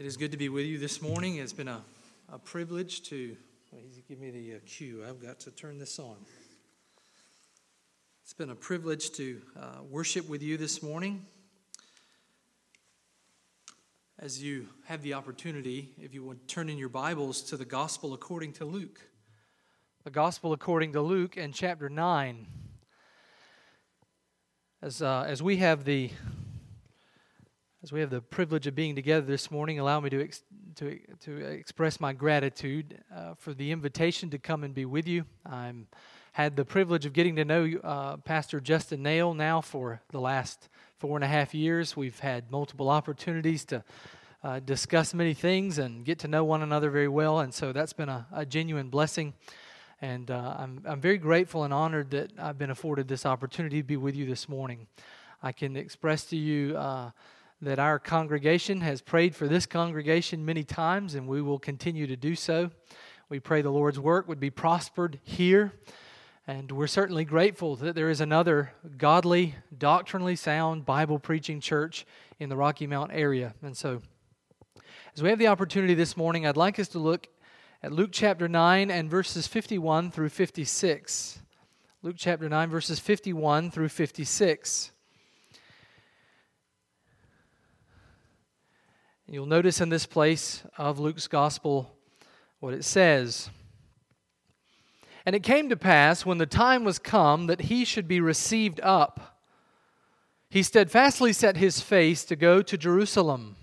It is good to be with you this morning. It's been a, a privilege to give me the uh, cue. I've got to turn this on. It's been a privilege to uh, worship with you this morning. As you have the opportunity, if you would turn in your Bibles to the Gospel according to Luke. The Gospel according to Luke and chapter 9. As, uh, as we have the as we have the privilege of being together this morning, allow me to, ex- to, to express my gratitude uh, for the invitation to come and be with you. I'm had the privilege of getting to know uh, Pastor Justin Nail now for the last four and a half years. We've had multiple opportunities to uh, discuss many things and get to know one another very well, and so that's been a, a genuine blessing. And uh, I'm, I'm very grateful and honored that I've been afforded this opportunity to be with you this morning. I can express to you uh, that our congregation has prayed for this congregation many times, and we will continue to do so. We pray the Lord's work would be prospered here. And we're certainly grateful that there is another godly, doctrinally sound, Bible preaching church in the Rocky Mount area. And so, as we have the opportunity this morning, I'd like us to look at Luke chapter 9 and verses 51 through 56. Luke chapter 9, verses 51 through 56. You'll notice in this place of Luke's gospel what it says. And it came to pass when the time was come that he should be received up, he steadfastly set his face to go to Jerusalem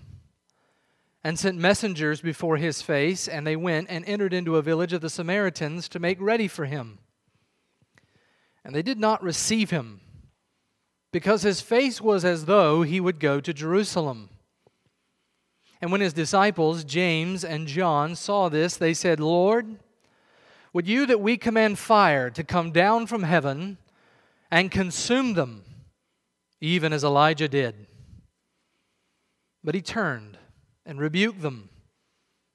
and sent messengers before his face, and they went and entered into a village of the Samaritans to make ready for him. And they did not receive him, because his face was as though he would go to Jerusalem. And when his disciples, James and John, saw this, they said, Lord, would you that we command fire to come down from heaven and consume them, even as Elijah did? But he turned and rebuked them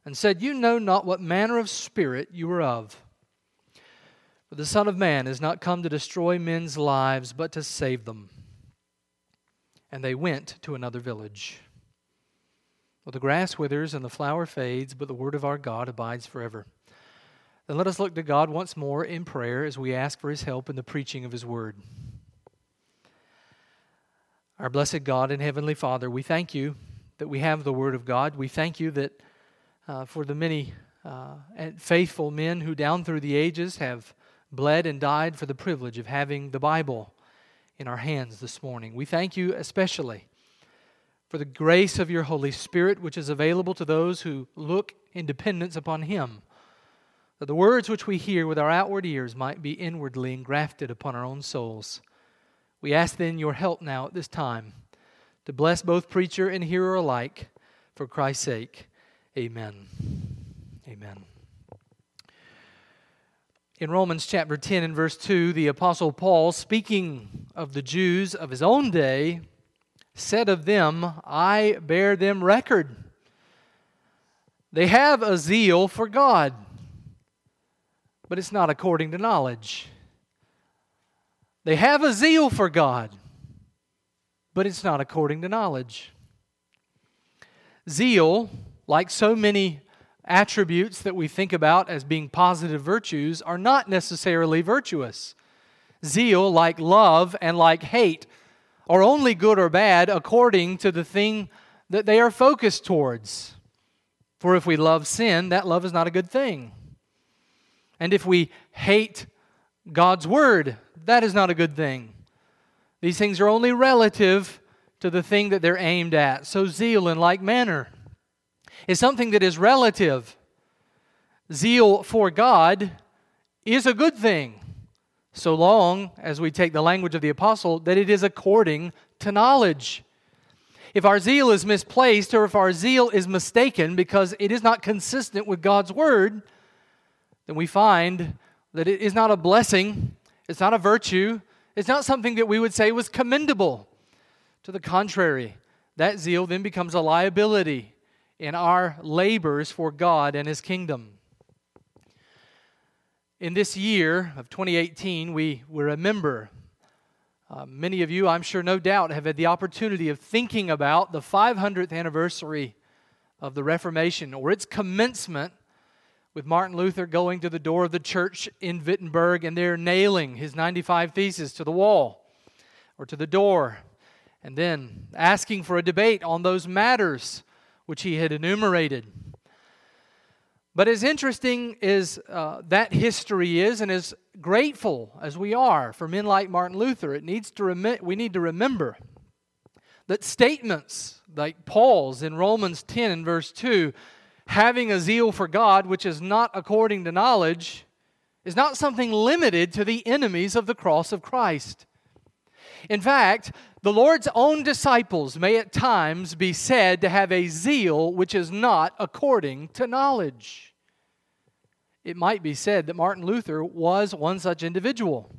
and said, You know not what manner of spirit you are of. For the Son of Man is not come to destroy men's lives, but to save them. And they went to another village. Well, the grass withers and the flower fades, but the word of our God abides forever. Then let us look to God once more in prayer as we ask for his help in the preaching of his word. Our blessed God and Heavenly Father, we thank you that we have the word of God. We thank you that uh, for the many uh, faithful men who down through the ages have bled and died for the privilege of having the Bible in our hands this morning. We thank you especially for the grace of your Holy Spirit, which is available to those who look in dependence upon Him, that the words which we hear with our outward ears might be inwardly engrafted upon our own souls. We ask then your help now at this time to bless both preacher and hearer alike for Christ's sake. Amen. Amen. In Romans chapter 10 and verse 2, the Apostle Paul, speaking of the Jews of his own day, said of them, I bear them record. They have a zeal for God, but it's not according to knowledge. They have a zeal for God, but it's not according to knowledge. Zeal, like so many attributes that we think about as being positive virtues, are not necessarily virtuous. Zeal, like love and like hate, are only good or bad according to the thing that they are focused towards. For if we love sin, that love is not a good thing. And if we hate God's word, that is not a good thing. These things are only relative to the thing that they're aimed at. So, zeal in like manner is something that is relative. Zeal for God is a good thing so long as we take the language of the apostle, that it is according to knowledge. If our zeal is misplaced or if our zeal is mistaken because it is not consistent with God's word, then we find that it is not a blessing, it's not a virtue, it's not something that we would say was commendable. To the contrary, that zeal then becomes a liability in our labors for God and His kingdom. In this year of 2018, we, we remember uh, many of you, I'm sure, no doubt, have had the opportunity of thinking about the 500th anniversary of the Reformation or its commencement with Martin Luther going to the door of the church in Wittenberg and there nailing his 95 Theses to the wall or to the door, and then asking for a debate on those matters which he had enumerated. But as interesting as uh, that history is, and as grateful as we are for men like Martin Luther, it needs to rem- we need to remember that statements like Paul's in Romans 10 and verse 2 having a zeal for God which is not according to knowledge is not something limited to the enemies of the cross of Christ. In fact, the Lord's own disciples may at times be said to have a zeal which is not according to knowledge. It might be said that Martin Luther was one such individual.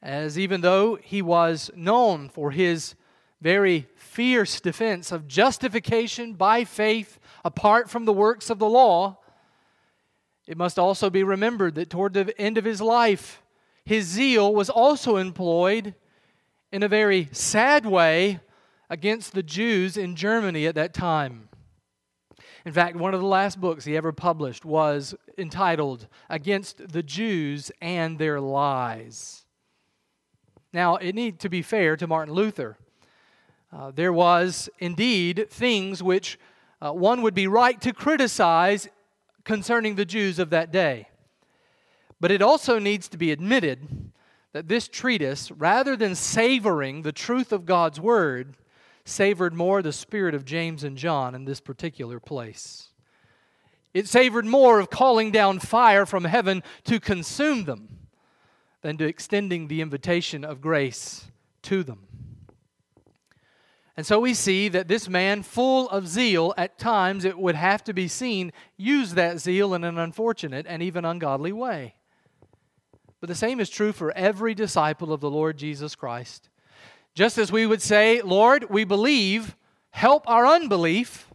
As even though he was known for his very fierce defense of justification by faith apart from the works of the law, it must also be remembered that toward the end of his life, his zeal was also employed in a very sad way against the Jews in Germany at that time. In fact, one of the last books he ever published was entitled Against the Jews and Their Lies. Now, it need to be fair to Martin Luther. Uh, there was indeed things which uh, one would be right to criticize concerning the Jews of that day. But it also needs to be admitted that this treatise, rather than savoring the truth of God's word, savored more the spirit of James and John in this particular place. It savored more of calling down fire from heaven to consume them than to extending the invitation of grace to them. And so we see that this man, full of zeal, at times it would have to be seen, used that zeal in an unfortunate and even ungodly way. But the same is true for every disciple of the Lord Jesus Christ. Just as we would say, Lord, we believe, help our unbelief.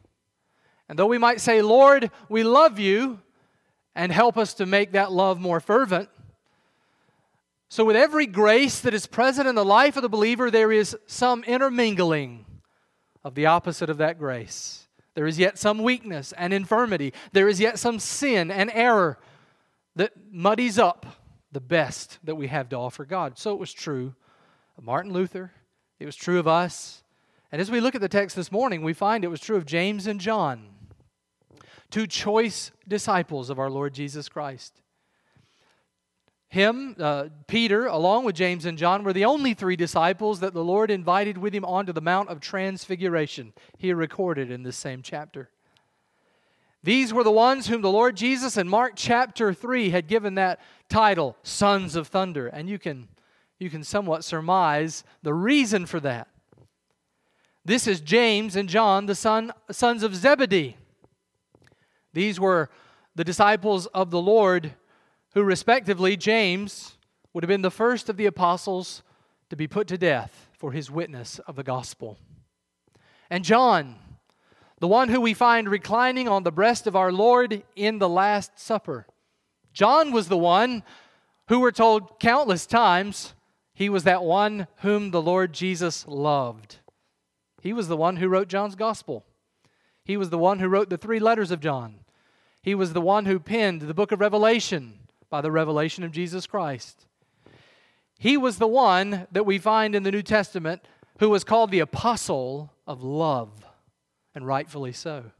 And though we might say, Lord, we love you, and help us to make that love more fervent, so, with every grace that is present in the life of the believer, there is some intermingling of the opposite of that grace. There is yet some weakness and infirmity. There is yet some sin and error that muddies up the best that we have to offer God. So it was true of Martin Luther, it was true of us. And as we look at the text this morning, we find it was true of James and John, two choice disciples of our Lord Jesus Christ. Him, uh, Peter, along with James and John, were the only three disciples that the Lord invited with him onto the Mount of Transfiguration, here recorded in this same chapter. These were the ones whom the Lord Jesus in Mark chapter 3 had given that title, Sons of Thunder. And you can, you can somewhat surmise the reason for that. This is James and John, the son, sons of Zebedee. These were the disciples of the Lord who respectively, James would have been the first of the apostles to be put to death for his witness of the gospel. And John, the one who we find reclining on the breast of our Lord in the Last Supper. John was the one who we're told countless times he was that one whom the Lord Jesus loved. He was the one who wrote John's gospel. He was the one who wrote the three letters of John. He was the one who penned the book of Revelation by the revelation of Jesus Christ. He was the one that we find in the New Testament who was called the apostle of love, and rightfully so.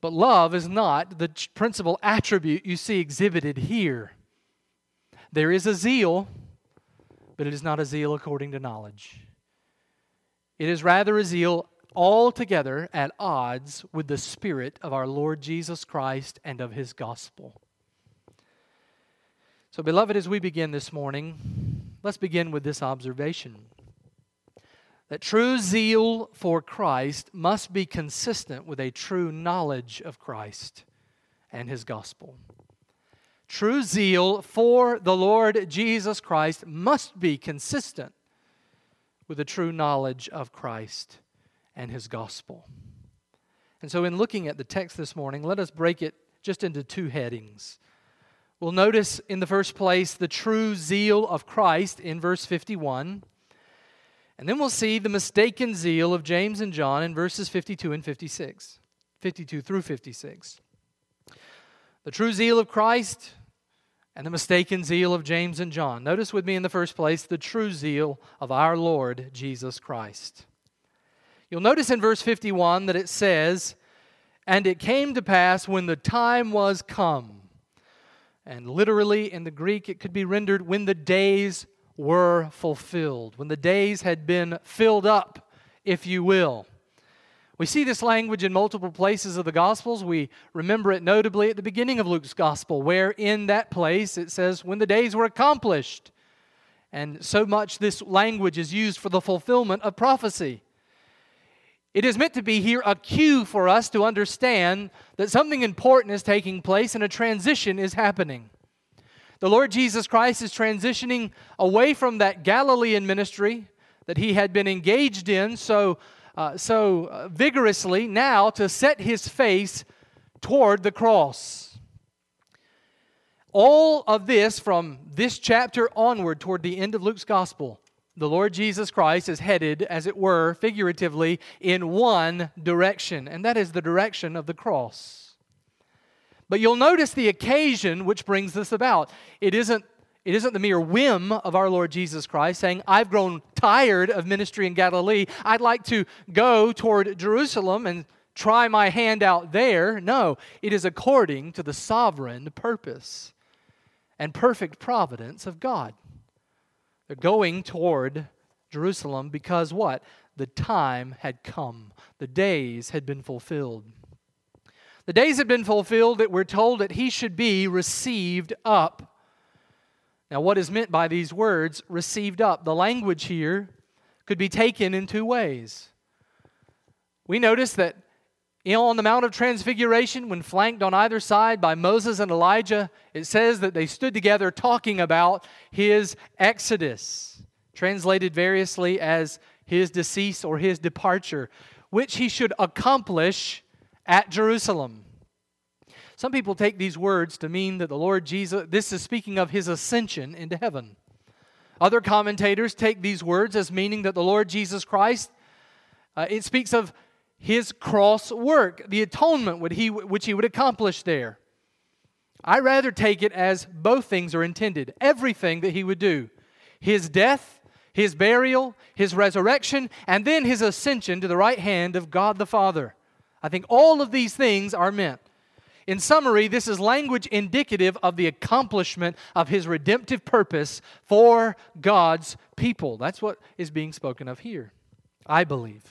But love is not the principal attribute you see exhibited here. There is a zeal, but it is not a zeal according to knowledge. It is rather a zeal altogether at odds with the Spirit of our Lord Jesus Christ and of His gospel. So, beloved, as we begin this morning, let's begin with this observation that true zeal for Christ must be consistent with a true knowledge of Christ and his gospel. True zeal for the Lord Jesus Christ must be consistent with a true knowledge of Christ and his gospel. And so, in looking at the text this morning, let us break it just into two headings. We'll notice in the first place the true zeal of Christ in verse 51. And then we'll see the mistaken zeal of James and John in verses 52 and 56, 52 through 56. The true zeal of Christ and the mistaken zeal of James and John. Notice with me in the first place the true zeal of our Lord Jesus Christ. You'll notice in verse 51 that it says, And it came to pass when the time was come. And literally in the Greek, it could be rendered when the days were fulfilled, when the days had been filled up, if you will. We see this language in multiple places of the Gospels. We remember it notably at the beginning of Luke's Gospel, where in that place it says, when the days were accomplished. And so much this language is used for the fulfillment of prophecy. It is meant to be here a cue for us to understand that something important is taking place and a transition is happening. The Lord Jesus Christ is transitioning away from that Galilean ministry that he had been engaged in so uh, so uh, vigorously now to set his face toward the cross. All of this from this chapter onward toward the end of Luke's gospel, the Lord Jesus Christ is headed, as it were, figuratively, in one direction, and that is the direction of the cross. But you'll notice the occasion which brings this about. It isn't it isn't the mere whim of our Lord Jesus Christ saying, I've grown tired of ministry in Galilee. I'd like to go toward Jerusalem and try my hand out there. No, it is according to the sovereign purpose and perfect providence of God. They're going toward Jerusalem because what? The time had come, the days had been fulfilled. The days had been fulfilled that we're told that he should be received up now, what is meant by these words, received up? The language here could be taken in two ways. We notice that on the Mount of Transfiguration, when flanked on either side by Moses and Elijah, it says that they stood together talking about his exodus, translated variously as his decease or his departure, which he should accomplish at Jerusalem. Some people take these words to mean that the Lord Jesus, this is speaking of his ascension into heaven. Other commentators take these words as meaning that the Lord Jesus Christ, uh, it speaks of his cross work, the atonement he, which he would accomplish there. I rather take it as both things are intended, everything that he would do his death, his burial, his resurrection, and then his ascension to the right hand of God the Father. I think all of these things are meant. In summary, this is language indicative of the accomplishment of his redemptive purpose for God's people. That's what is being spoken of here, I believe.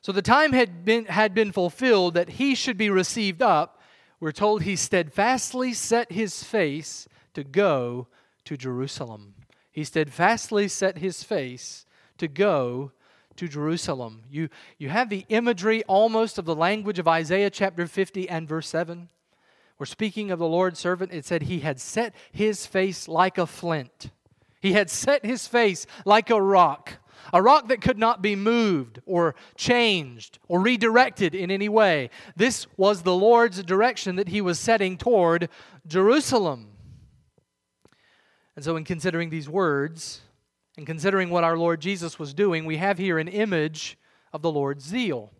So the time had been, had been fulfilled that he should be received up. We're told he steadfastly set his face to go to Jerusalem. He steadfastly set his face to go to Jerusalem. You, you have the imagery almost of the language of Isaiah chapter 50 and verse 7. We're speaking of the Lord's servant. It said, He had set his face like a flint. He had set his face like a rock, a rock that could not be moved or changed or redirected in any way. This was the Lord's direction that he was setting toward Jerusalem. And so, in considering these words, and considering what our Lord Jesus was doing, we have here an image of the Lord's zeal.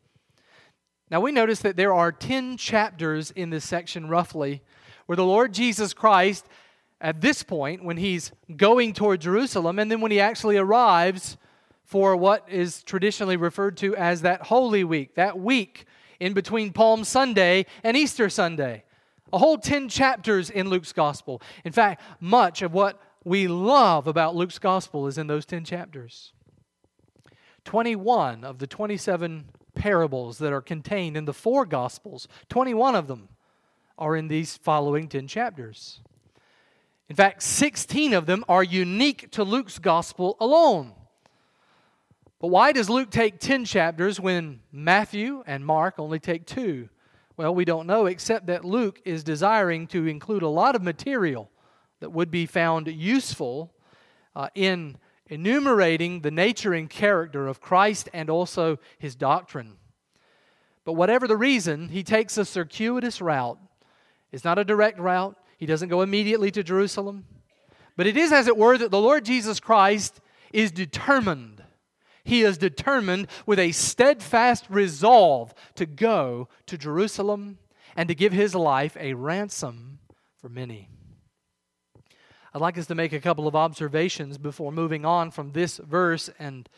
Now we notice that there are 10 chapters in this section, roughly, where the Lord Jesus Christ, at this point, when he's going toward Jerusalem, and then when he actually arrives for what is traditionally referred to as that Holy Week, that week in between Palm Sunday and Easter Sunday. A whole 10 chapters in Luke's Gospel. In fact, much of what we love about Luke's gospel is in those 10 chapters. 21 of the 27 parables that are contained in the four gospels, 21 of them are in these following 10 chapters. In fact, 16 of them are unique to Luke's gospel alone. But why does Luke take 10 chapters when Matthew and Mark only take two? Well, we don't know, except that Luke is desiring to include a lot of material that would be found useful uh, in enumerating the nature and character of Christ and also his doctrine. But whatever the reason, he takes a circuitous route. It's not a direct route, he doesn't go immediately to Jerusalem. But it is, as it were, that the Lord Jesus Christ is determined. He is determined with a steadfast resolve to go to Jerusalem and to give his life a ransom for many. I'd like us to make a couple of observations before moving on from this verse. And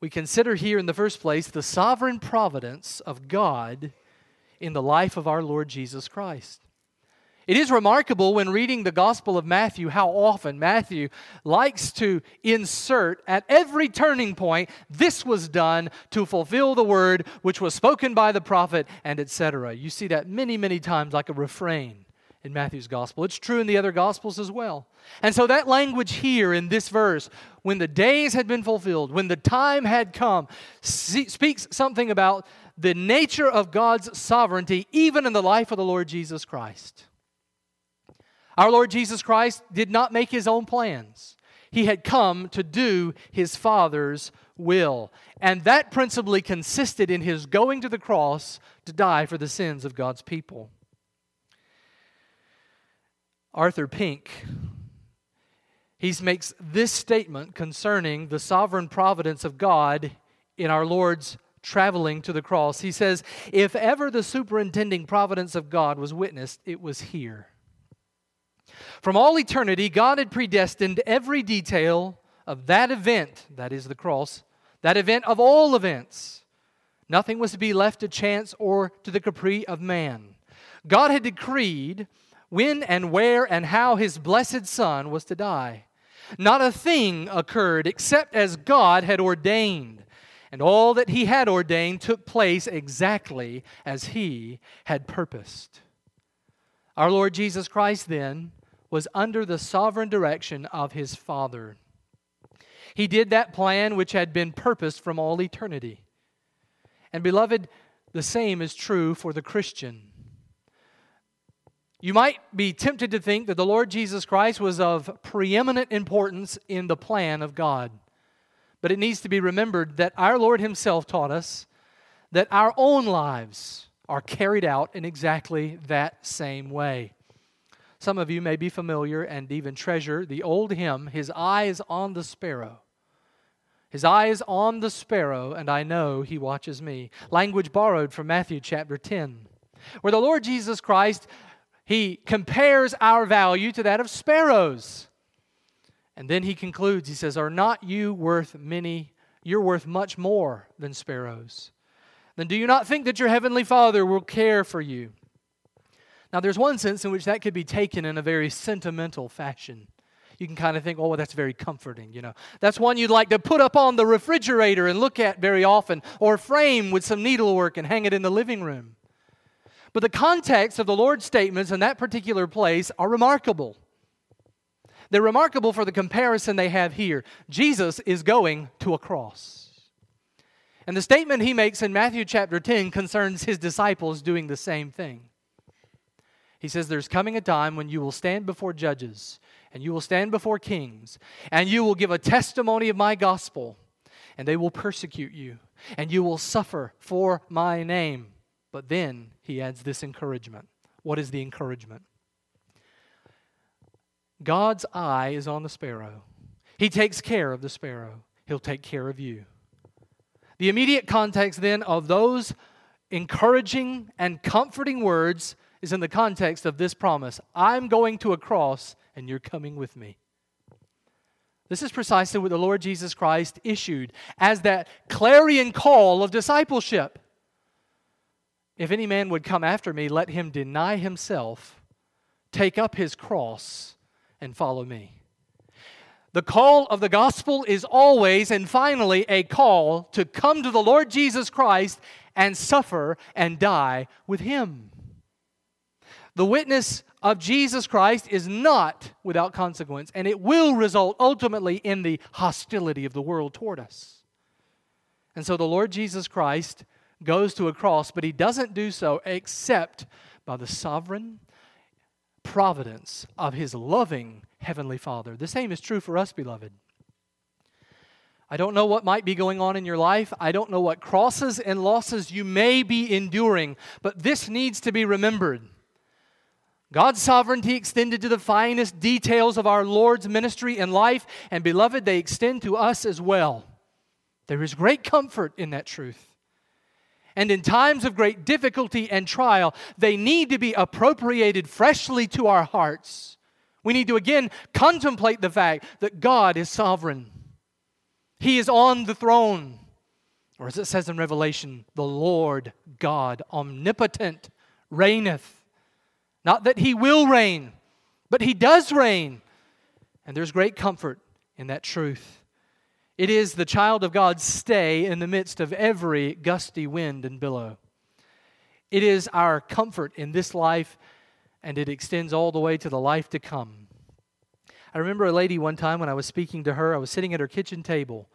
we consider here, in the first place, the sovereign providence of God in the life of our Lord Jesus Christ. It is remarkable when reading the Gospel of Matthew how often Matthew likes to insert at every turning point, this was done to fulfill the word which was spoken by the prophet, and etc. You see that many, many times like a refrain in Matthew's Gospel. It's true in the other Gospels as well. And so that language here in this verse, when the days had been fulfilled, when the time had come, speaks something about the nature of God's sovereignty, even in the life of the Lord Jesus Christ. Our Lord Jesus Christ did not make his own plans. He had come to do his Father's will. And that principally consisted in his going to the cross to die for the sins of God's people. Arthur Pink, he makes this statement concerning the sovereign providence of God in our Lord's traveling to the cross. He says, If ever the superintending providence of God was witnessed, it was here. From all eternity, God had predestined every detail of that event, that is the cross, that event of all events. Nothing was to be left to chance or to the caprice of man. God had decreed when and where and how his blessed Son was to die. Not a thing occurred except as God had ordained, and all that he had ordained took place exactly as he had purposed. Our Lord Jesus Christ, then, was under the sovereign direction of his Father. He did that plan which had been purposed from all eternity. And, beloved, the same is true for the Christian. You might be tempted to think that the Lord Jesus Christ was of preeminent importance in the plan of God. But it needs to be remembered that our Lord Himself taught us that our own lives are carried out in exactly that same way. Some of you may be familiar and even treasure the old hymn, His Eye is on the Sparrow. His eye is on the sparrow, and I know he watches me. Language borrowed from Matthew chapter 10, where the Lord Jesus Christ, he compares our value to that of sparrows. And then he concludes, he says, Are not you worth many? You're worth much more than sparrows. Then do you not think that your heavenly Father will care for you? Now, there's one sense in which that could be taken in a very sentimental fashion. You can kind of think, oh, well, that's very comforting, you know. That's one you'd like to put up on the refrigerator and look at very often, or frame with some needlework and hang it in the living room. But the context of the Lord's statements in that particular place are remarkable. They're remarkable for the comparison they have here. Jesus is going to a cross. And the statement he makes in Matthew chapter 10 concerns his disciples doing the same thing. He says, There's coming a time when you will stand before judges, and you will stand before kings, and you will give a testimony of my gospel, and they will persecute you, and you will suffer for my name. But then he adds this encouragement. What is the encouragement? God's eye is on the sparrow. He takes care of the sparrow. He'll take care of you. The immediate context then of those encouraging and comforting words is in the context of this promise I'm going to a cross and you're coming with me. This is precisely what the Lord Jesus Christ issued as that clarion call of discipleship. If any man would come after me, let him deny himself, take up his cross, and follow me. The call of the gospel is always and finally a call to come to the Lord Jesus Christ and suffer and die with him. The witness of Jesus Christ is not without consequence, and it will result ultimately in the hostility of the world toward us. And so the Lord Jesus Christ goes to a cross, but he doesn't do so except by the sovereign providence of his loving Heavenly Father. The same is true for us, beloved. I don't know what might be going on in your life. I don't know what crosses and losses you may be enduring, but this needs to be remembered God's sovereignty extended to the finest details of our Lord's ministry and life, and beloved, they extend to us as well. There is great comfort in that truth. And in times of great difficulty and trial, they need to be appropriated freshly to our hearts. We need to again contemplate the fact that God is sovereign, He is on the throne. Or as it says in Revelation, the Lord God omnipotent reigneth. Not that He will reign, but He does reign. And there's great comfort in that truth. It is the child of God's stay in the midst of every gusty wind and billow. It is our comfort in this life, and it extends all the way to the life to come. I remember a lady one time when I was speaking to her, I was sitting at her kitchen table.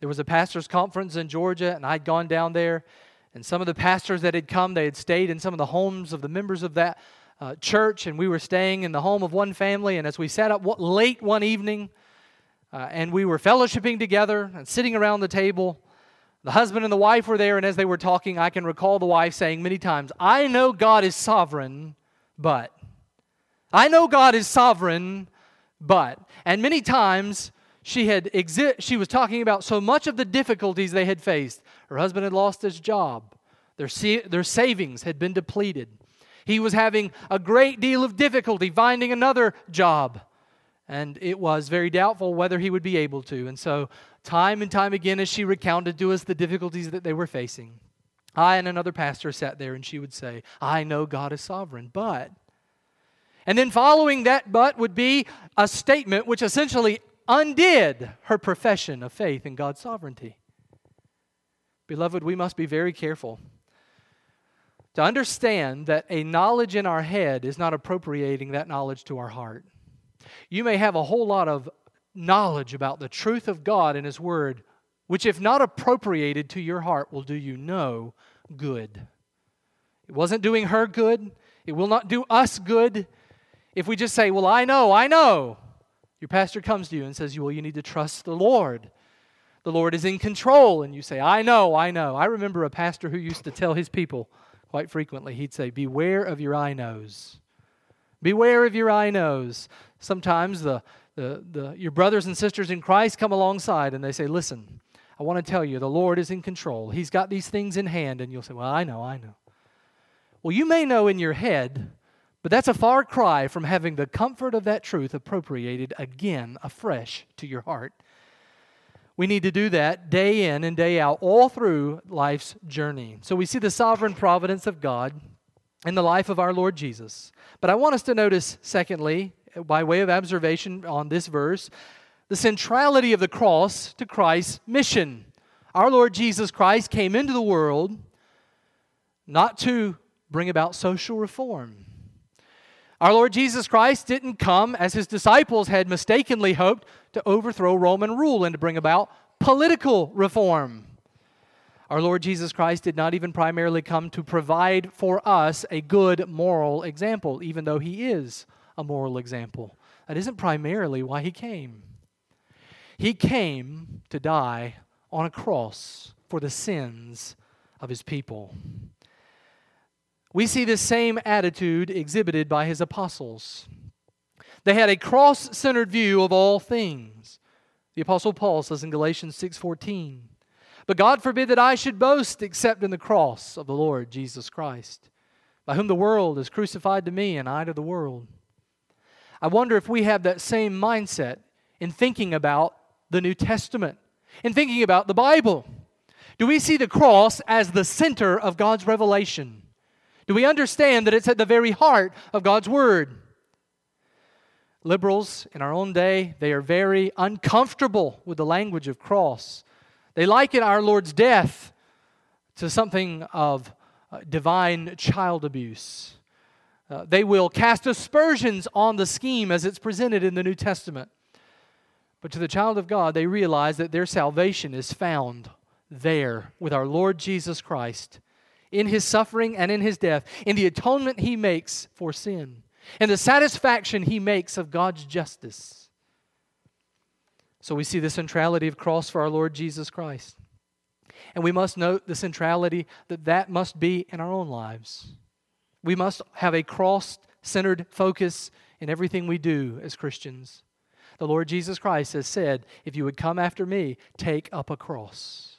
There was a pastor's conference in Georgia, and I'd gone down there. And some of the pastors that had come, they had stayed in some of the homes of the members of that uh, church, and we were staying in the home of one family. And as we sat up late one evening, uh, and we were fellowshipping together and sitting around the table. The husband and the wife were there, and as they were talking, I can recall the wife saying many times, I know God is sovereign, but. I know God is sovereign, but. And many times she had exi- she was talking about so much of the difficulties they had faced. Her husband had lost his job. Their, their savings had been depleted. He was having a great deal of difficulty finding another job and it was very doubtful whether he would be able to. And so, time and time again, as she recounted to us the difficulties that they were facing, I and another pastor sat there and she would say, I know God is sovereign, but. And then following that but would be a statement which essentially undid her profession of faith in God's sovereignty. Beloved, we must be very careful to understand that a knowledge in our head is not appropriating that knowledge to our heart. You may have a whole lot of knowledge about the truth of God and His Word, which, if not appropriated to your heart, will do you no good. It wasn't doing her good. It will not do us good if we just say, Well, I know, I know. Your pastor comes to you and says, Well, you need to trust the Lord. The Lord is in control. And you say, I know, I know. I remember a pastor who used to tell his people quite frequently, he'd say, Beware of your I knows. Beware of your I knows. Sometimes the, the, the, your brothers and sisters in Christ come alongside and they say, Listen, I want to tell you, the Lord is in control. He's got these things in hand. And you'll say, Well, I know, I know. Well, you may know in your head, but that's a far cry from having the comfort of that truth appropriated again, afresh to your heart. We need to do that day in and day out, all through life's journey. So we see the sovereign providence of God in the life of our Lord Jesus. But I want us to notice, secondly, by way of observation on this verse, the centrality of the cross to Christ's mission. Our Lord Jesus Christ came into the world not to bring about social reform. Our Lord Jesus Christ didn't come, as his disciples had mistakenly hoped, to overthrow Roman rule and to bring about political reform. Our Lord Jesus Christ did not even primarily come to provide for us a good moral example, even though he is a moral example. That isn't primarily why he came. He came to die on a cross for the sins of his people. We see this same attitude exhibited by his apostles. They had a cross-centered view of all things. The apostle Paul says in Galatians 6:14, "But God forbid that I should boast except in the cross of the Lord Jesus Christ, by whom the world is crucified to me and I to the world." I wonder if we have that same mindset in thinking about the New Testament, in thinking about the Bible. Do we see the cross as the center of God's revelation? Do we understand that it's at the very heart of God's Word? Liberals in our own day, they are very uncomfortable with the language of cross. They liken our Lord's death to something of uh, divine child abuse. Uh, they will cast aspersions on the scheme as it's presented in the New Testament. But to the child of God, they realize that their salvation is found there with our Lord Jesus Christ in his suffering and in his death, in the atonement he makes for sin, in the satisfaction he makes of God's justice. So we see the centrality of cross for our Lord Jesus Christ. And we must note the centrality that that must be in our own lives. We must have a cross centered focus in everything we do as Christians. The Lord Jesus Christ has said, If you would come after me, take up a cross.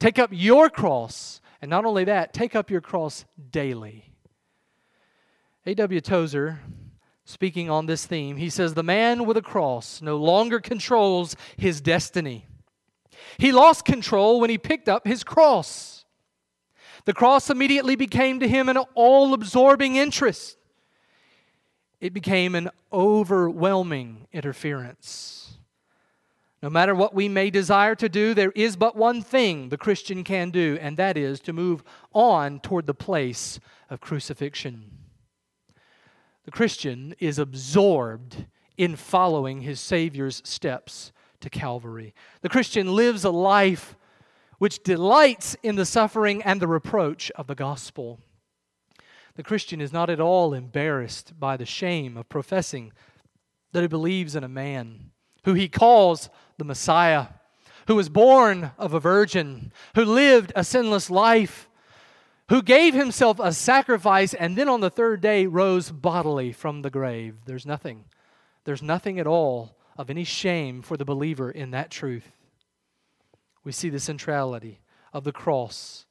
Take up your cross. And not only that, take up your cross daily. A.W. Tozer, speaking on this theme, he says, The man with a cross no longer controls his destiny. He lost control when he picked up his cross. The cross immediately became to him an all absorbing interest it became an overwhelming interference. No matter what we may desire to do, there is but one thing the Christian can do, and that is to move on toward the place of crucifixion. The Christian is absorbed in following his Savior's steps to Calvary. The Christian lives a life which delights in the suffering and the reproach of the gospel. The Christian is not at all embarrassed by the shame of professing that he believes in a man who he calls the Messiah, who was born of a virgin, who lived a sinless life, who gave himself a sacrifice, and then on the third day rose bodily from the grave. There's nothing, there's nothing at all of any shame for the believer in that truth. We see the centrality of the cross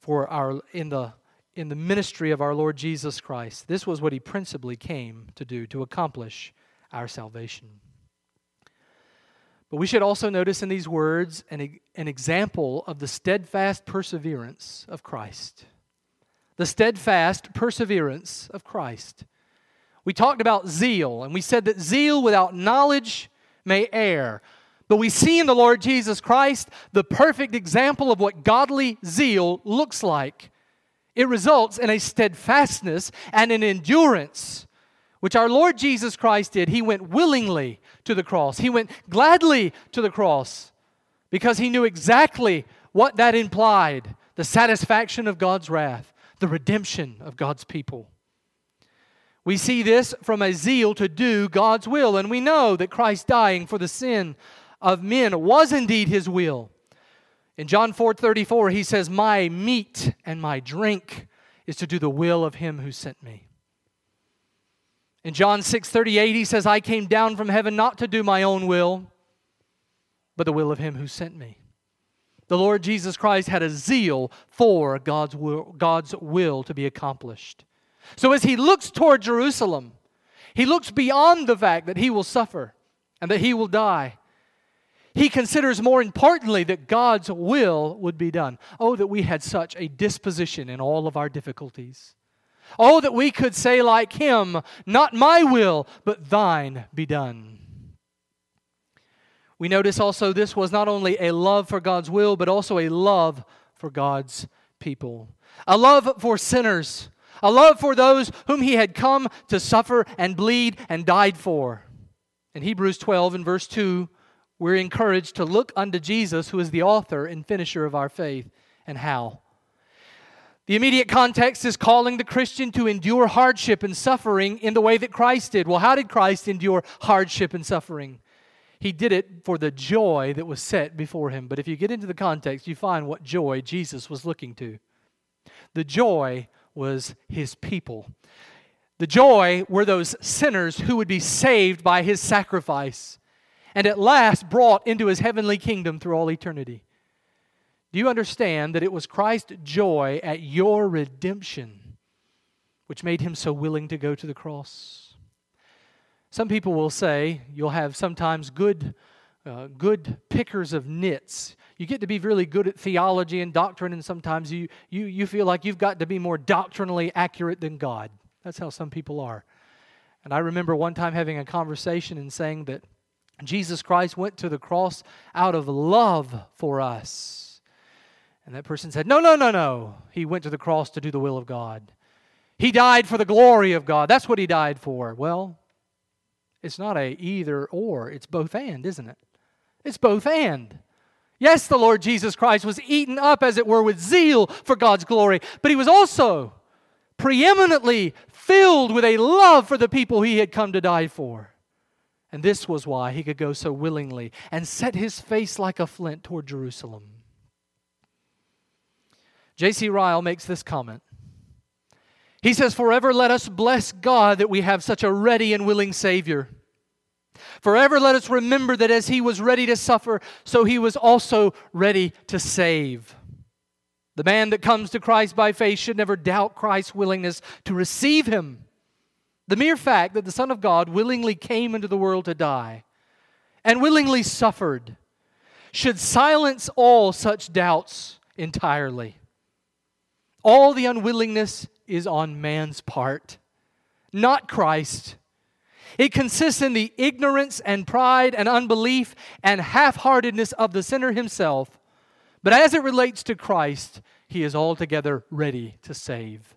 for our in the in the ministry of our Lord Jesus Christ. This was what he principally came to do, to accomplish our salvation. But we should also notice in these words an, an example of the steadfast perseverance of Christ. The steadfast perseverance of Christ. We talked about zeal, and we said that zeal without knowledge may err. But we see in the Lord Jesus Christ the perfect example of what godly zeal looks like. It results in a steadfastness and an endurance, which our Lord Jesus Christ did. He went willingly to the cross, He went gladly to the cross because He knew exactly what that implied the satisfaction of God's wrath, the redemption of God's people. We see this from a zeal to do God's will, and we know that Christ dying for the sin of men was indeed his will. In John 4 34, he says, My meat and my drink is to do the will of him who sent me. In John 6 38, he says, I came down from heaven not to do my own will, but the will of him who sent me. The Lord Jesus Christ had a zeal for God's will, God's will to be accomplished. So as he looks toward Jerusalem, he looks beyond the fact that he will suffer and that he will die he considers more importantly that God's will would be done. Oh, that we had such a disposition in all of our difficulties. Oh, that we could say, like him, Not my will, but thine be done. We notice also this was not only a love for God's will, but also a love for God's people. A love for sinners. A love for those whom he had come to suffer and bleed and died for. In Hebrews 12, and verse 2, we're encouraged to look unto Jesus, who is the author and finisher of our faith. And how? The immediate context is calling the Christian to endure hardship and suffering in the way that Christ did. Well, how did Christ endure hardship and suffering? He did it for the joy that was set before him. But if you get into the context, you find what joy Jesus was looking to. The joy was his people. The joy were those sinners who would be saved by his sacrifice and at last brought into his heavenly kingdom through all eternity. Do you understand that it was Christ's joy at your redemption which made him so willing to go to the cross? Some people will say you'll have sometimes good, uh, good pickers of nits. You get to be really good at theology and doctrine, and sometimes you, you, you feel like you've got to be more doctrinally accurate than God. That's how some people are. And I remember one time having a conversation and saying that Jesus Christ went to the cross out of love for us. And that person said, No, no, no, no. He went to the cross to do the will of God. He died for the glory of God. That's what he died for. Well, it's not a either or, it's both and, isn't it? It's both and. Yes, the Lord Jesus Christ was eaten up, as it were, with zeal for God's glory, but he was also preeminently filled with a love for the people he had come to die for. And this was why he could go so willingly and set his face like a flint toward Jerusalem. J.C. Ryle makes this comment. He says, Forever let us bless God that we have such a ready and willing Savior. Forever let us remember that as He was ready to suffer, so He was also ready to save. The man that comes to Christ by faith should never doubt Christ's willingness to receive Him. The mere fact that the Son of God willingly came into the world to die and willingly suffered should silence all such doubts entirely. All the unwillingness is on man's part, not Christ. It consists in the ignorance and pride and unbelief and half heartedness of the sinner himself. But as it relates to Christ, he is altogether ready to save.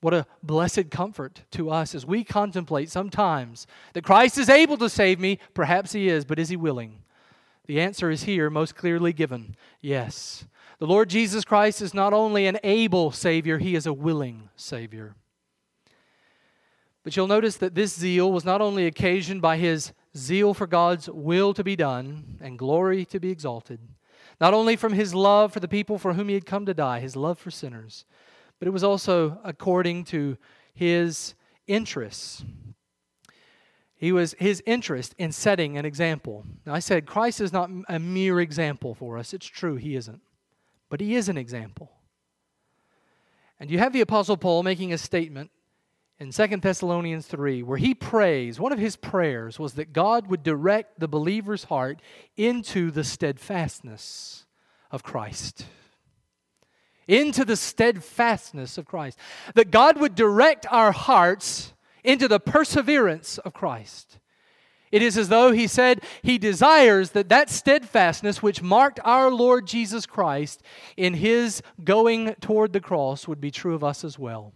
What a blessed comfort to us as we contemplate sometimes that Christ is able to save me. Perhaps he is, but is he willing? The answer is here most clearly given yes. The Lord Jesus Christ is not only an able Savior, He is a willing Savior. But you'll notice that this zeal was not only occasioned by His zeal for God's will to be done and glory to be exalted, not only from His love for the people for whom He had come to die, His love for sinners, but it was also according to His interests. He was his interest in setting an example. Now, I said Christ is not a mere example for us. It's true, he isn't but he is an example. And you have the Apostle Paul making a statement in 2 Thessalonians 3 where he prays, one of his prayers was that God would direct the believer's heart into the steadfastness of Christ. Into the steadfastness of Christ. That God would direct our hearts into the perseverance of Christ. It is as though he said he desires that that steadfastness which marked our Lord Jesus Christ in his going toward the cross would be true of us as well.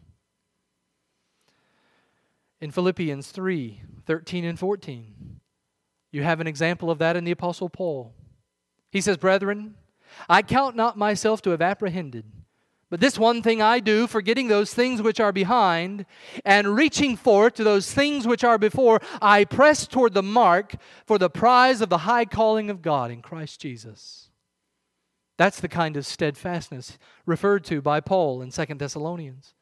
In Philippians 3 13 and 14, you have an example of that in the Apostle Paul. He says, Brethren, I count not myself to have apprehended. But this one thing I do, forgetting those things which are behind, and reaching forth to those things which are before, I press toward the mark for the prize of the high calling of God in Christ Jesus. That's the kind of steadfastness referred to by Paul in 2 Thessalonians.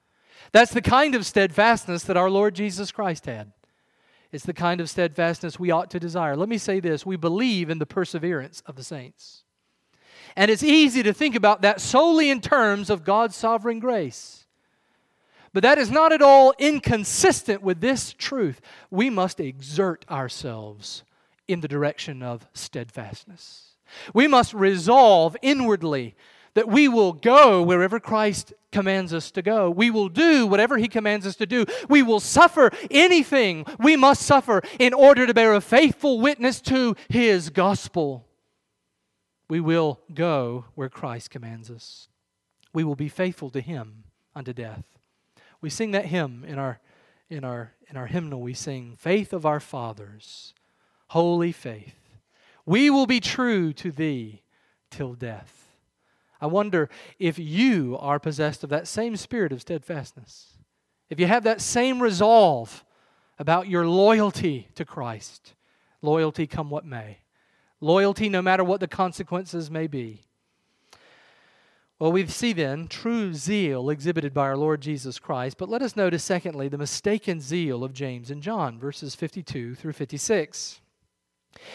That's the kind of steadfastness that our Lord Jesus Christ had. It's the kind of steadfastness we ought to desire. Let me say this we believe in the perseverance of the saints. And it's easy to think about that solely in terms of God's sovereign grace. But that is not at all inconsistent with this truth. We must exert ourselves in the direction of steadfastness. We must resolve inwardly that we will go wherever Christ commands us to go. We will do whatever He commands us to do. We will suffer anything we must suffer in order to bear a faithful witness to His gospel we will go where Christ commands us. We will be faithful to Him unto death. We sing that hymn in our, in our, in our hymnal. We sing, Faith of our fathers, holy faith. We will be true to Thee till death. I wonder if you are possessed of that same spirit of steadfastness. If you have that same resolve about your loyalty to Christ, loyalty come what may. Loyalty, no matter what the consequences may be. Well, we see then true zeal exhibited by our Lord Jesus Christ, but let us notice, secondly, the mistaken zeal of James and John, verses 52 through 56.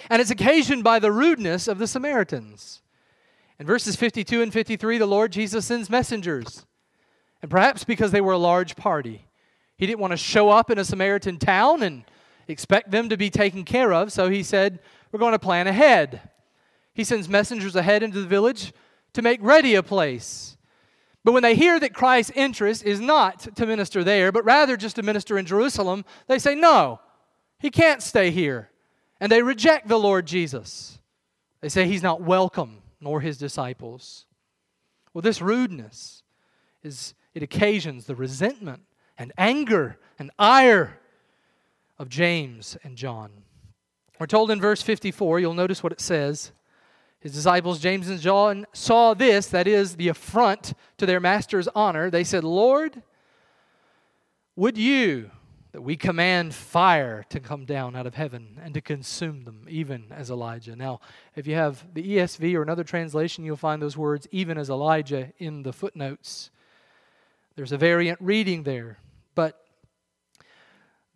And it's occasioned by the rudeness of the Samaritans. In verses 52 and 53, the Lord Jesus sends messengers. And perhaps because they were a large party, he didn't want to show up in a Samaritan town and expect them to be taken care of, so he said, we're going to plan ahead. He sends messengers ahead into the village to make ready a place. But when they hear that Christ's interest is not to minister there, but rather just to minister in Jerusalem, they say, No, he can't stay here. And they reject the Lord Jesus. They say he's not welcome, nor his disciples. Well, this rudeness is it occasions the resentment and anger and ire of James and John. We're told in verse 54, you'll notice what it says. His disciples, James and John, saw this, that is, the affront to their master's honor. They said, Lord, would you that we command fire to come down out of heaven and to consume them, even as Elijah? Now, if you have the ESV or another translation, you'll find those words, even as Elijah, in the footnotes. There's a variant reading there.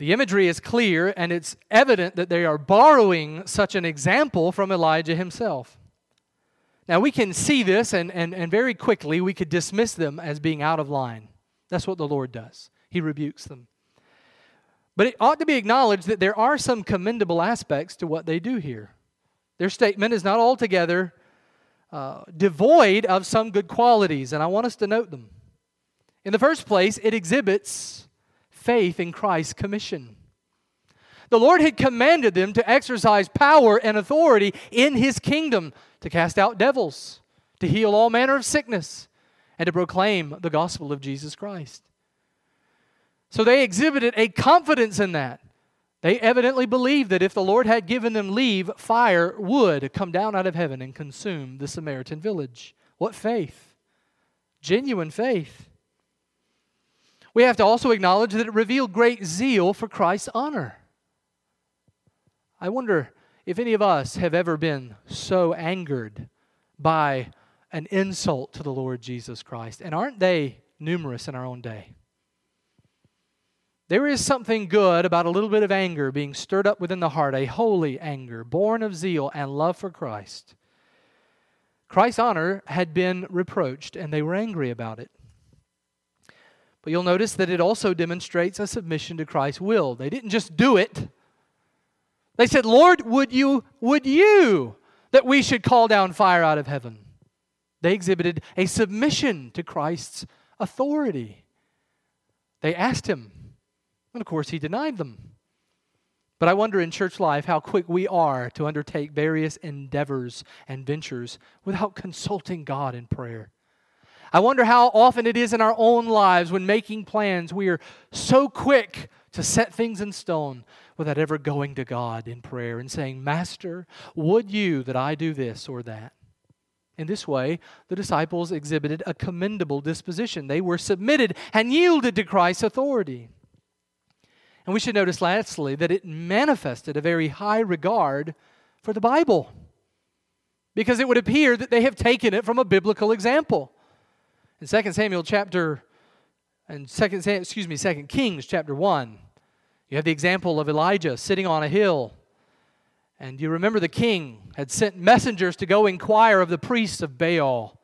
The imagery is clear, and it's evident that they are borrowing such an example from Elijah himself. Now, we can see this, and, and, and very quickly we could dismiss them as being out of line. That's what the Lord does, He rebukes them. But it ought to be acknowledged that there are some commendable aspects to what they do here. Their statement is not altogether uh, devoid of some good qualities, and I want us to note them. In the first place, it exhibits faith in Christ's commission. The Lord had commanded them to exercise power and authority in His kingdom to cast out devils, to heal all manner of sickness, and to proclaim the gospel of Jesus Christ. So they exhibited a confidence in that. They evidently believed that if the Lord had given them leave, fire would come down out of heaven and consume the Samaritan village. What faith! Genuine faith. We have to also acknowledge that it revealed great zeal for Christ's honor. I wonder if any of us have ever been so angered by an insult to the Lord Jesus Christ, and aren't they numerous in our own day? There is something good about a little bit of anger being stirred up within the heart, a holy anger, born of zeal and love for Christ. Christ's honor had been reproached, and they were angry about it. But you'll notice that it also demonstrates a submission to Christ's will. They didn't just do it, they said, Lord, would you, would you that we should call down fire out of heaven? They exhibited a submission to Christ's authority. They asked him, and of course, he denied them. But I wonder in church life how quick we are to undertake various endeavors and ventures without consulting God in prayer. I wonder how often it is in our own lives when making plans, we are so quick to set things in stone without ever going to God in prayer and saying, Master, would you that I do this or that? In this way, the disciples exhibited a commendable disposition. They were submitted and yielded to Christ's authority. And we should notice, lastly, that it manifested a very high regard for the Bible. Because it would appear that they have taken it from a biblical example. In 2 Samuel chapter and 2 excuse me, 2 Kings chapter 1, you have the example of Elijah sitting on a hill. And you remember the king had sent messengers to go inquire of the priests of Baal.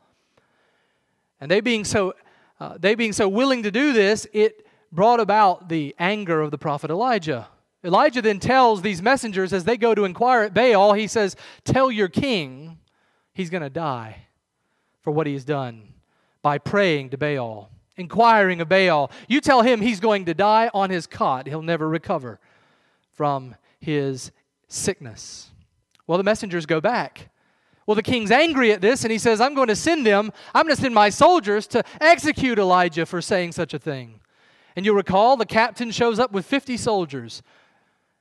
And they being so, uh, they being so willing to do this, it brought about the anger of the prophet Elijah. Elijah then tells these messengers as they go to inquire at Baal, he says, Tell your king he's going to die for what he has done by praying to Baal inquiring of Baal. You tell him he's going to die on his cot. He'll never recover from his sickness. Well, the messengers go back. Well, the king's angry at this and he says, I'm going to send them, I'm going to send my soldiers to execute Elijah for saying such a thing. And you'll recall the captain shows up with 50 soldiers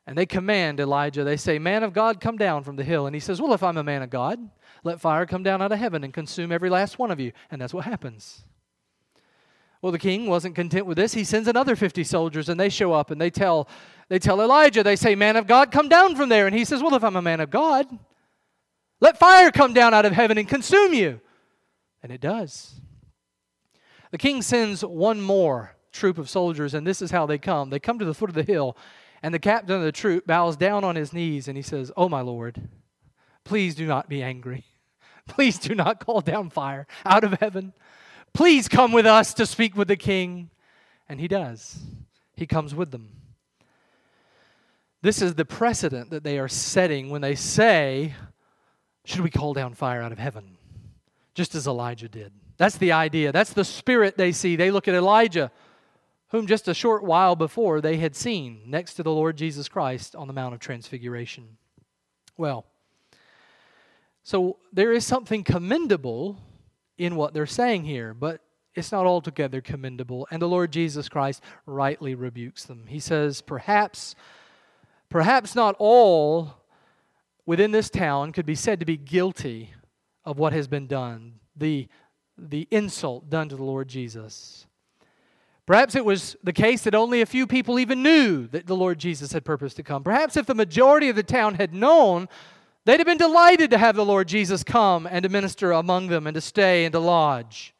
and they command Elijah. They say, Man of God, come down from the hill. And he says, Well, if I'm a man of God, let fire come down out of heaven and consume every last one of you. And that's what happens. Well, the king wasn't content with this. He sends another 50 soldiers and they show up and they tell they tell Elijah, they say, "Man of God, come down from there." And he says, "Well, if I'm a man of God, let fire come down out of heaven and consume you." And it does. The king sends one more troop of soldiers and this is how they come. They come to the foot of the hill and the captain of the troop bows down on his knees and he says, "Oh my lord, please do not be angry. Please do not call down fire out of heaven." Please come with us to speak with the king. And he does. He comes with them. This is the precedent that they are setting when they say, Should we call down fire out of heaven? Just as Elijah did. That's the idea. That's the spirit they see. They look at Elijah, whom just a short while before they had seen next to the Lord Jesus Christ on the Mount of Transfiguration. Well, so there is something commendable in what they're saying here, but it's not altogether commendable. And the Lord Jesus Christ rightly rebukes them. He says, Perhaps, perhaps not all within this town could be said to be guilty of what has been done, the, the insult done to the Lord Jesus. Perhaps it was the case that only a few people even knew that the Lord Jesus had purposed to come. Perhaps if the majority of the town had known They'd have been delighted to have the Lord Jesus come and to minister among them and to stay and to lodge.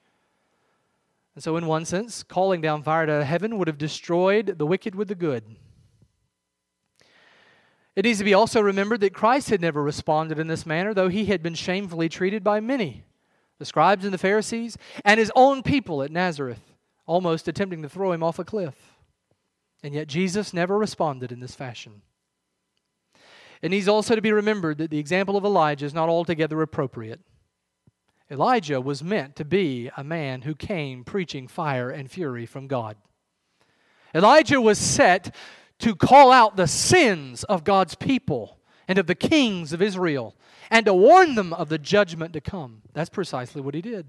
And so, in one sense, calling down fire to heaven would have destroyed the wicked with the good. It needs to be also remembered that Christ had never responded in this manner, though he had been shamefully treated by many the scribes and the Pharisees, and his own people at Nazareth, almost attempting to throw him off a cliff. And yet Jesus never responded in this fashion. It needs also to be remembered that the example of Elijah is not altogether appropriate. Elijah was meant to be a man who came preaching fire and fury from God. Elijah was set to call out the sins of God's people and of the kings of Israel and to warn them of the judgment to come. That's precisely what he did.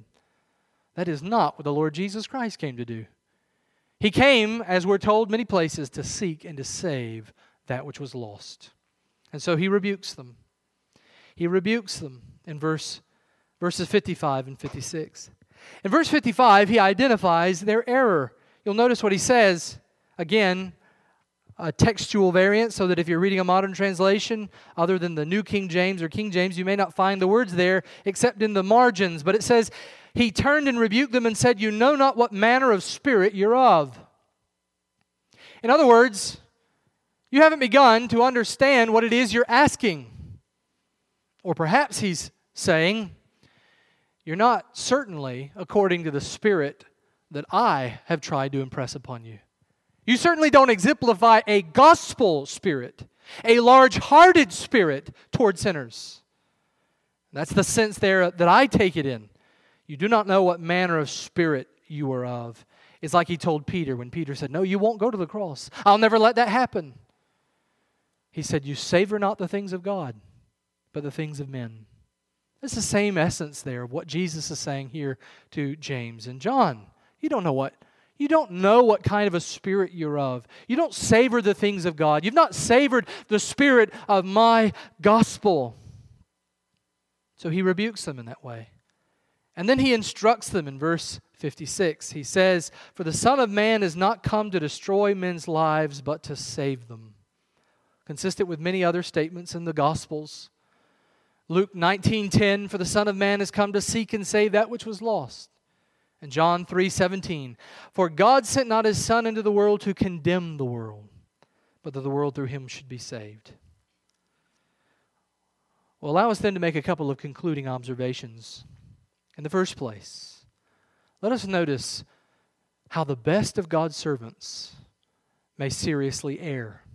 That is not what the Lord Jesus Christ came to do. He came, as we're told many places, to seek and to save that which was lost. And so he rebukes them. He rebukes them in verse, verses 55 and 56. In verse 55, he identifies their error. You'll notice what he says. Again, a textual variant so that if you're reading a modern translation other than the New King James or King James, you may not find the words there except in the margins. But it says, He turned and rebuked them and said, You know not what manner of spirit you're of. In other words, you haven't begun to understand what it is you're asking. Or perhaps he's saying, You're not certainly according to the spirit that I have tried to impress upon you. You certainly don't exemplify a gospel spirit, a large hearted spirit toward sinners. That's the sense there that I take it in. You do not know what manner of spirit you are of. It's like he told Peter when Peter said, No, you won't go to the cross. I'll never let that happen. He said, You savor not the things of God, but the things of men. It's the same essence there of what Jesus is saying here to James and John. You don't know what you don't know what kind of a spirit you're of. You don't savor the things of God. You've not savored the spirit of my gospel. So he rebukes them in that way. And then he instructs them in verse 56. He says, For the Son of Man is not come to destroy men's lives, but to save them. Consistent with many other statements in the Gospels. Luke 19:10 For the Son of Man has come to seek and save that which was lost. And John 3:17, "For God sent not his son into the world to condemn the world, but that the world through him should be saved." Well, allow us then to make a couple of concluding observations. In the first place, let us notice how the best of God's servants may seriously err.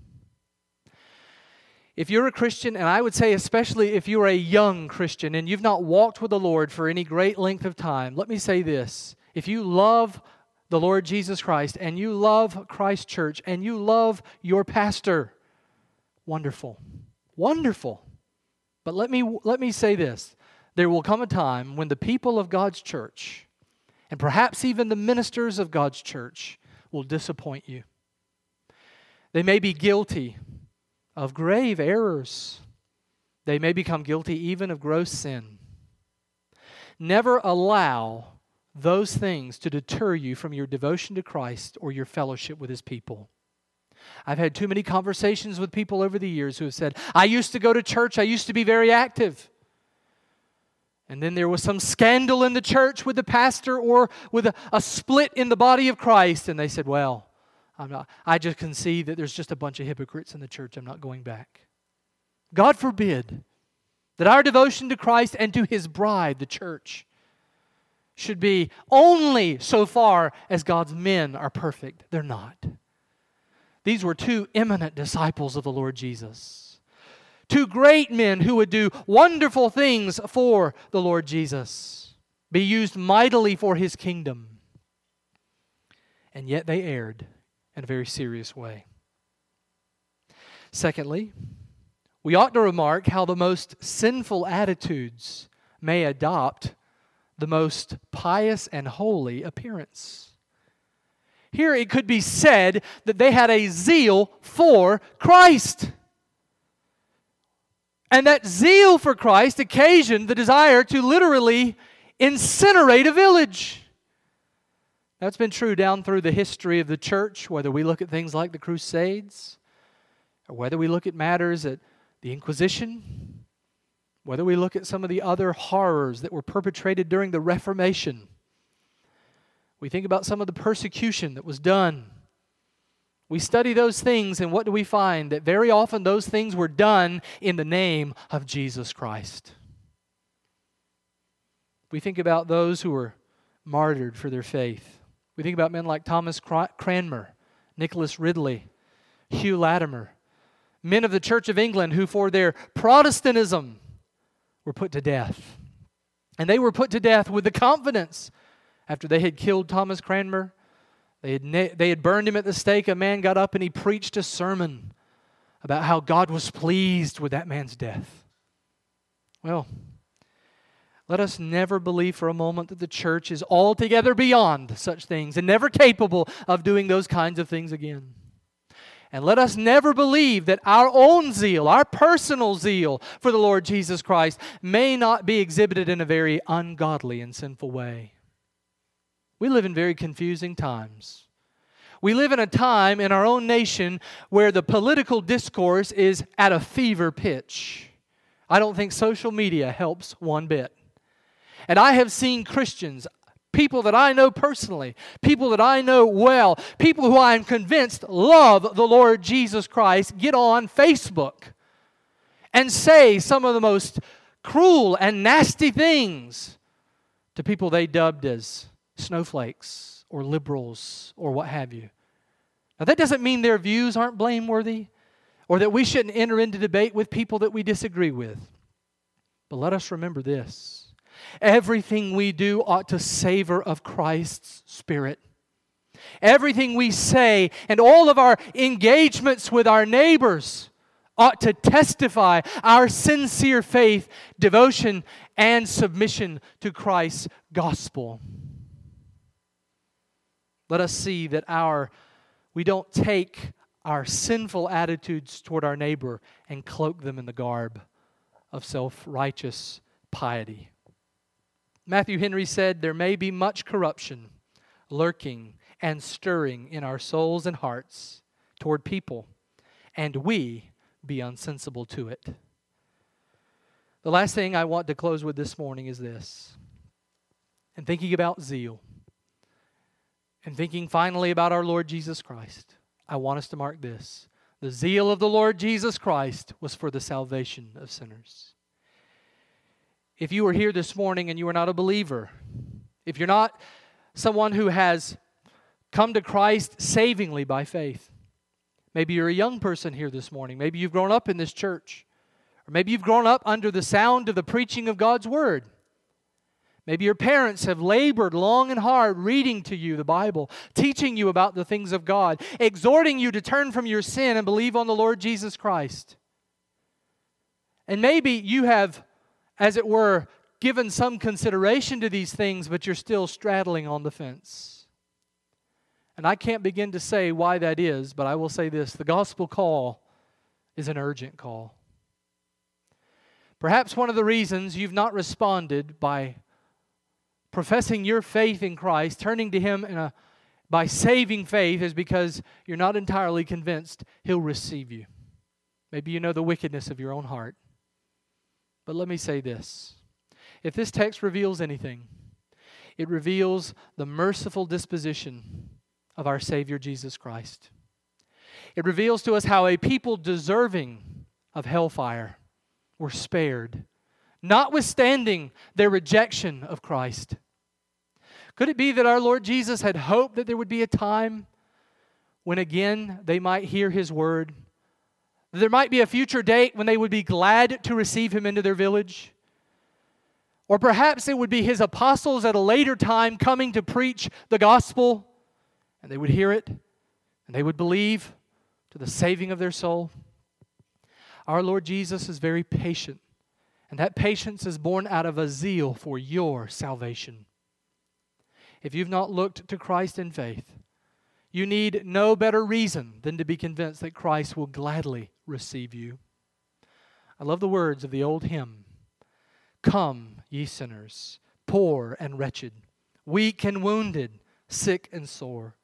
If you're a Christian, and I would say especially if you're a young Christian and you've not walked with the Lord for any great length of time, let me say this. If you love the Lord Jesus Christ and you love Christ Church and you love your pastor, wonderful. Wonderful. But let me, let me say this there will come a time when the people of God's church, and perhaps even the ministers of God's church, will disappoint you. They may be guilty of grave errors. They may become guilty even of gross sin. Never allow those things to deter you from your devotion to Christ or your fellowship with His people. I've had too many conversations with people over the years who have said, I used to go to church, I used to be very active. And then there was some scandal in the church with the pastor or with a, a split in the body of Christ. And they said, Well, I'm not, I just can see that there's just a bunch of hypocrites in the church. I'm not going back. God forbid that our devotion to Christ and to his bride, the church, should be only so far as God's men are perfect. They're not. These were two eminent disciples of the Lord Jesus. Two great men who would do wonderful things for the Lord Jesus, be used mightily for his kingdom. And yet they erred in a very serious way. Secondly, we ought to remark how the most sinful attitudes may adopt the most pious and holy appearance. Here it could be said that they had a zeal for Christ. And that zeal for Christ occasioned the desire to literally incinerate a village. That's been true down through the history of the church, whether we look at things like the Crusades, or whether we look at matters at the Inquisition, whether we look at some of the other horrors that were perpetrated during the Reformation. We think about some of the persecution that was done. We study those things, and what do we find? That very often those things were done in the name of Jesus Christ. We think about those who were martyred for their faith. We think about men like Thomas Cranmer, Nicholas Ridley, Hugh Latimer, men of the Church of England who, for their Protestantism, were put to death. And they were put to death with the confidence after they had killed Thomas Cranmer. They had, they had burned him at the stake. A man got up and he preached a sermon about how God was pleased with that man's death. Well, let us never believe for a moment that the church is altogether beyond such things and never capable of doing those kinds of things again. And let us never believe that our own zeal, our personal zeal for the Lord Jesus Christ, may not be exhibited in a very ungodly and sinful way. We live in very confusing times. We live in a time in our own nation where the political discourse is at a fever pitch. I don't think social media helps one bit. And I have seen Christians, people that I know personally, people that I know well, people who I am convinced love the Lord Jesus Christ, get on Facebook and say some of the most cruel and nasty things to people they dubbed as snowflakes or liberals or what have you. Now, that doesn't mean their views aren't blameworthy or that we shouldn't enter into debate with people that we disagree with. But let us remember this Everything we do ought to savor of Christ's Spirit. Everything we say and all of our engagements with our neighbors ought to testify our sincere faith, devotion, and submission to Christ's gospel. Let us see that our we don't take our sinful attitudes toward our neighbor and cloak them in the garb of self-righteous piety. Matthew Henry said, There may be much corruption lurking and stirring in our souls and hearts toward people, and we be unsensible to it. The last thing I want to close with this morning is this. And thinking about zeal, and thinking finally about our Lord Jesus Christ, I want us to mark this. The zeal of the Lord Jesus Christ was for the salvation of sinners. If you are here this morning and you are not a believer, if you're not someone who has come to Christ savingly by faith, maybe you're a young person here this morning, maybe you've grown up in this church, or maybe you've grown up under the sound of the preaching of God's Word. Maybe your parents have labored long and hard reading to you the Bible, teaching you about the things of God, exhorting you to turn from your sin and believe on the Lord Jesus Christ. And maybe you have as it were, given some consideration to these things, but you're still straddling on the fence. And I can't begin to say why that is, but I will say this the gospel call is an urgent call. Perhaps one of the reasons you've not responded by professing your faith in Christ, turning to Him a, by saving faith, is because you're not entirely convinced He'll receive you. Maybe you know the wickedness of your own heart. But let me say this if this text reveals anything, it reveals the merciful disposition of our Savior Jesus Christ. It reveals to us how a people deserving of hellfire were spared, notwithstanding their rejection of Christ. Could it be that our Lord Jesus had hoped that there would be a time when again they might hear His word there might be a future date when they would be glad to receive him into their village. Or perhaps it would be his apostles at a later time coming to preach the gospel, and they would hear it, and they would believe to the saving of their soul. Our Lord Jesus is very patient, and that patience is born out of a zeal for your salvation. If you've not looked to Christ in faith, you need no better reason than to be convinced that Christ will gladly receive you. I love the words of the old hymn Come, ye sinners, poor and wretched, weak and wounded, sick and sore.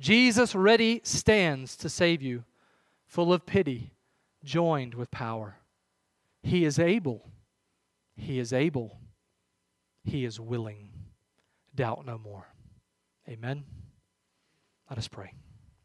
Jesus ready stands to save you, full of pity, joined with power. He is able. He is able. He is willing. Doubt no more. Amen. Let us pray.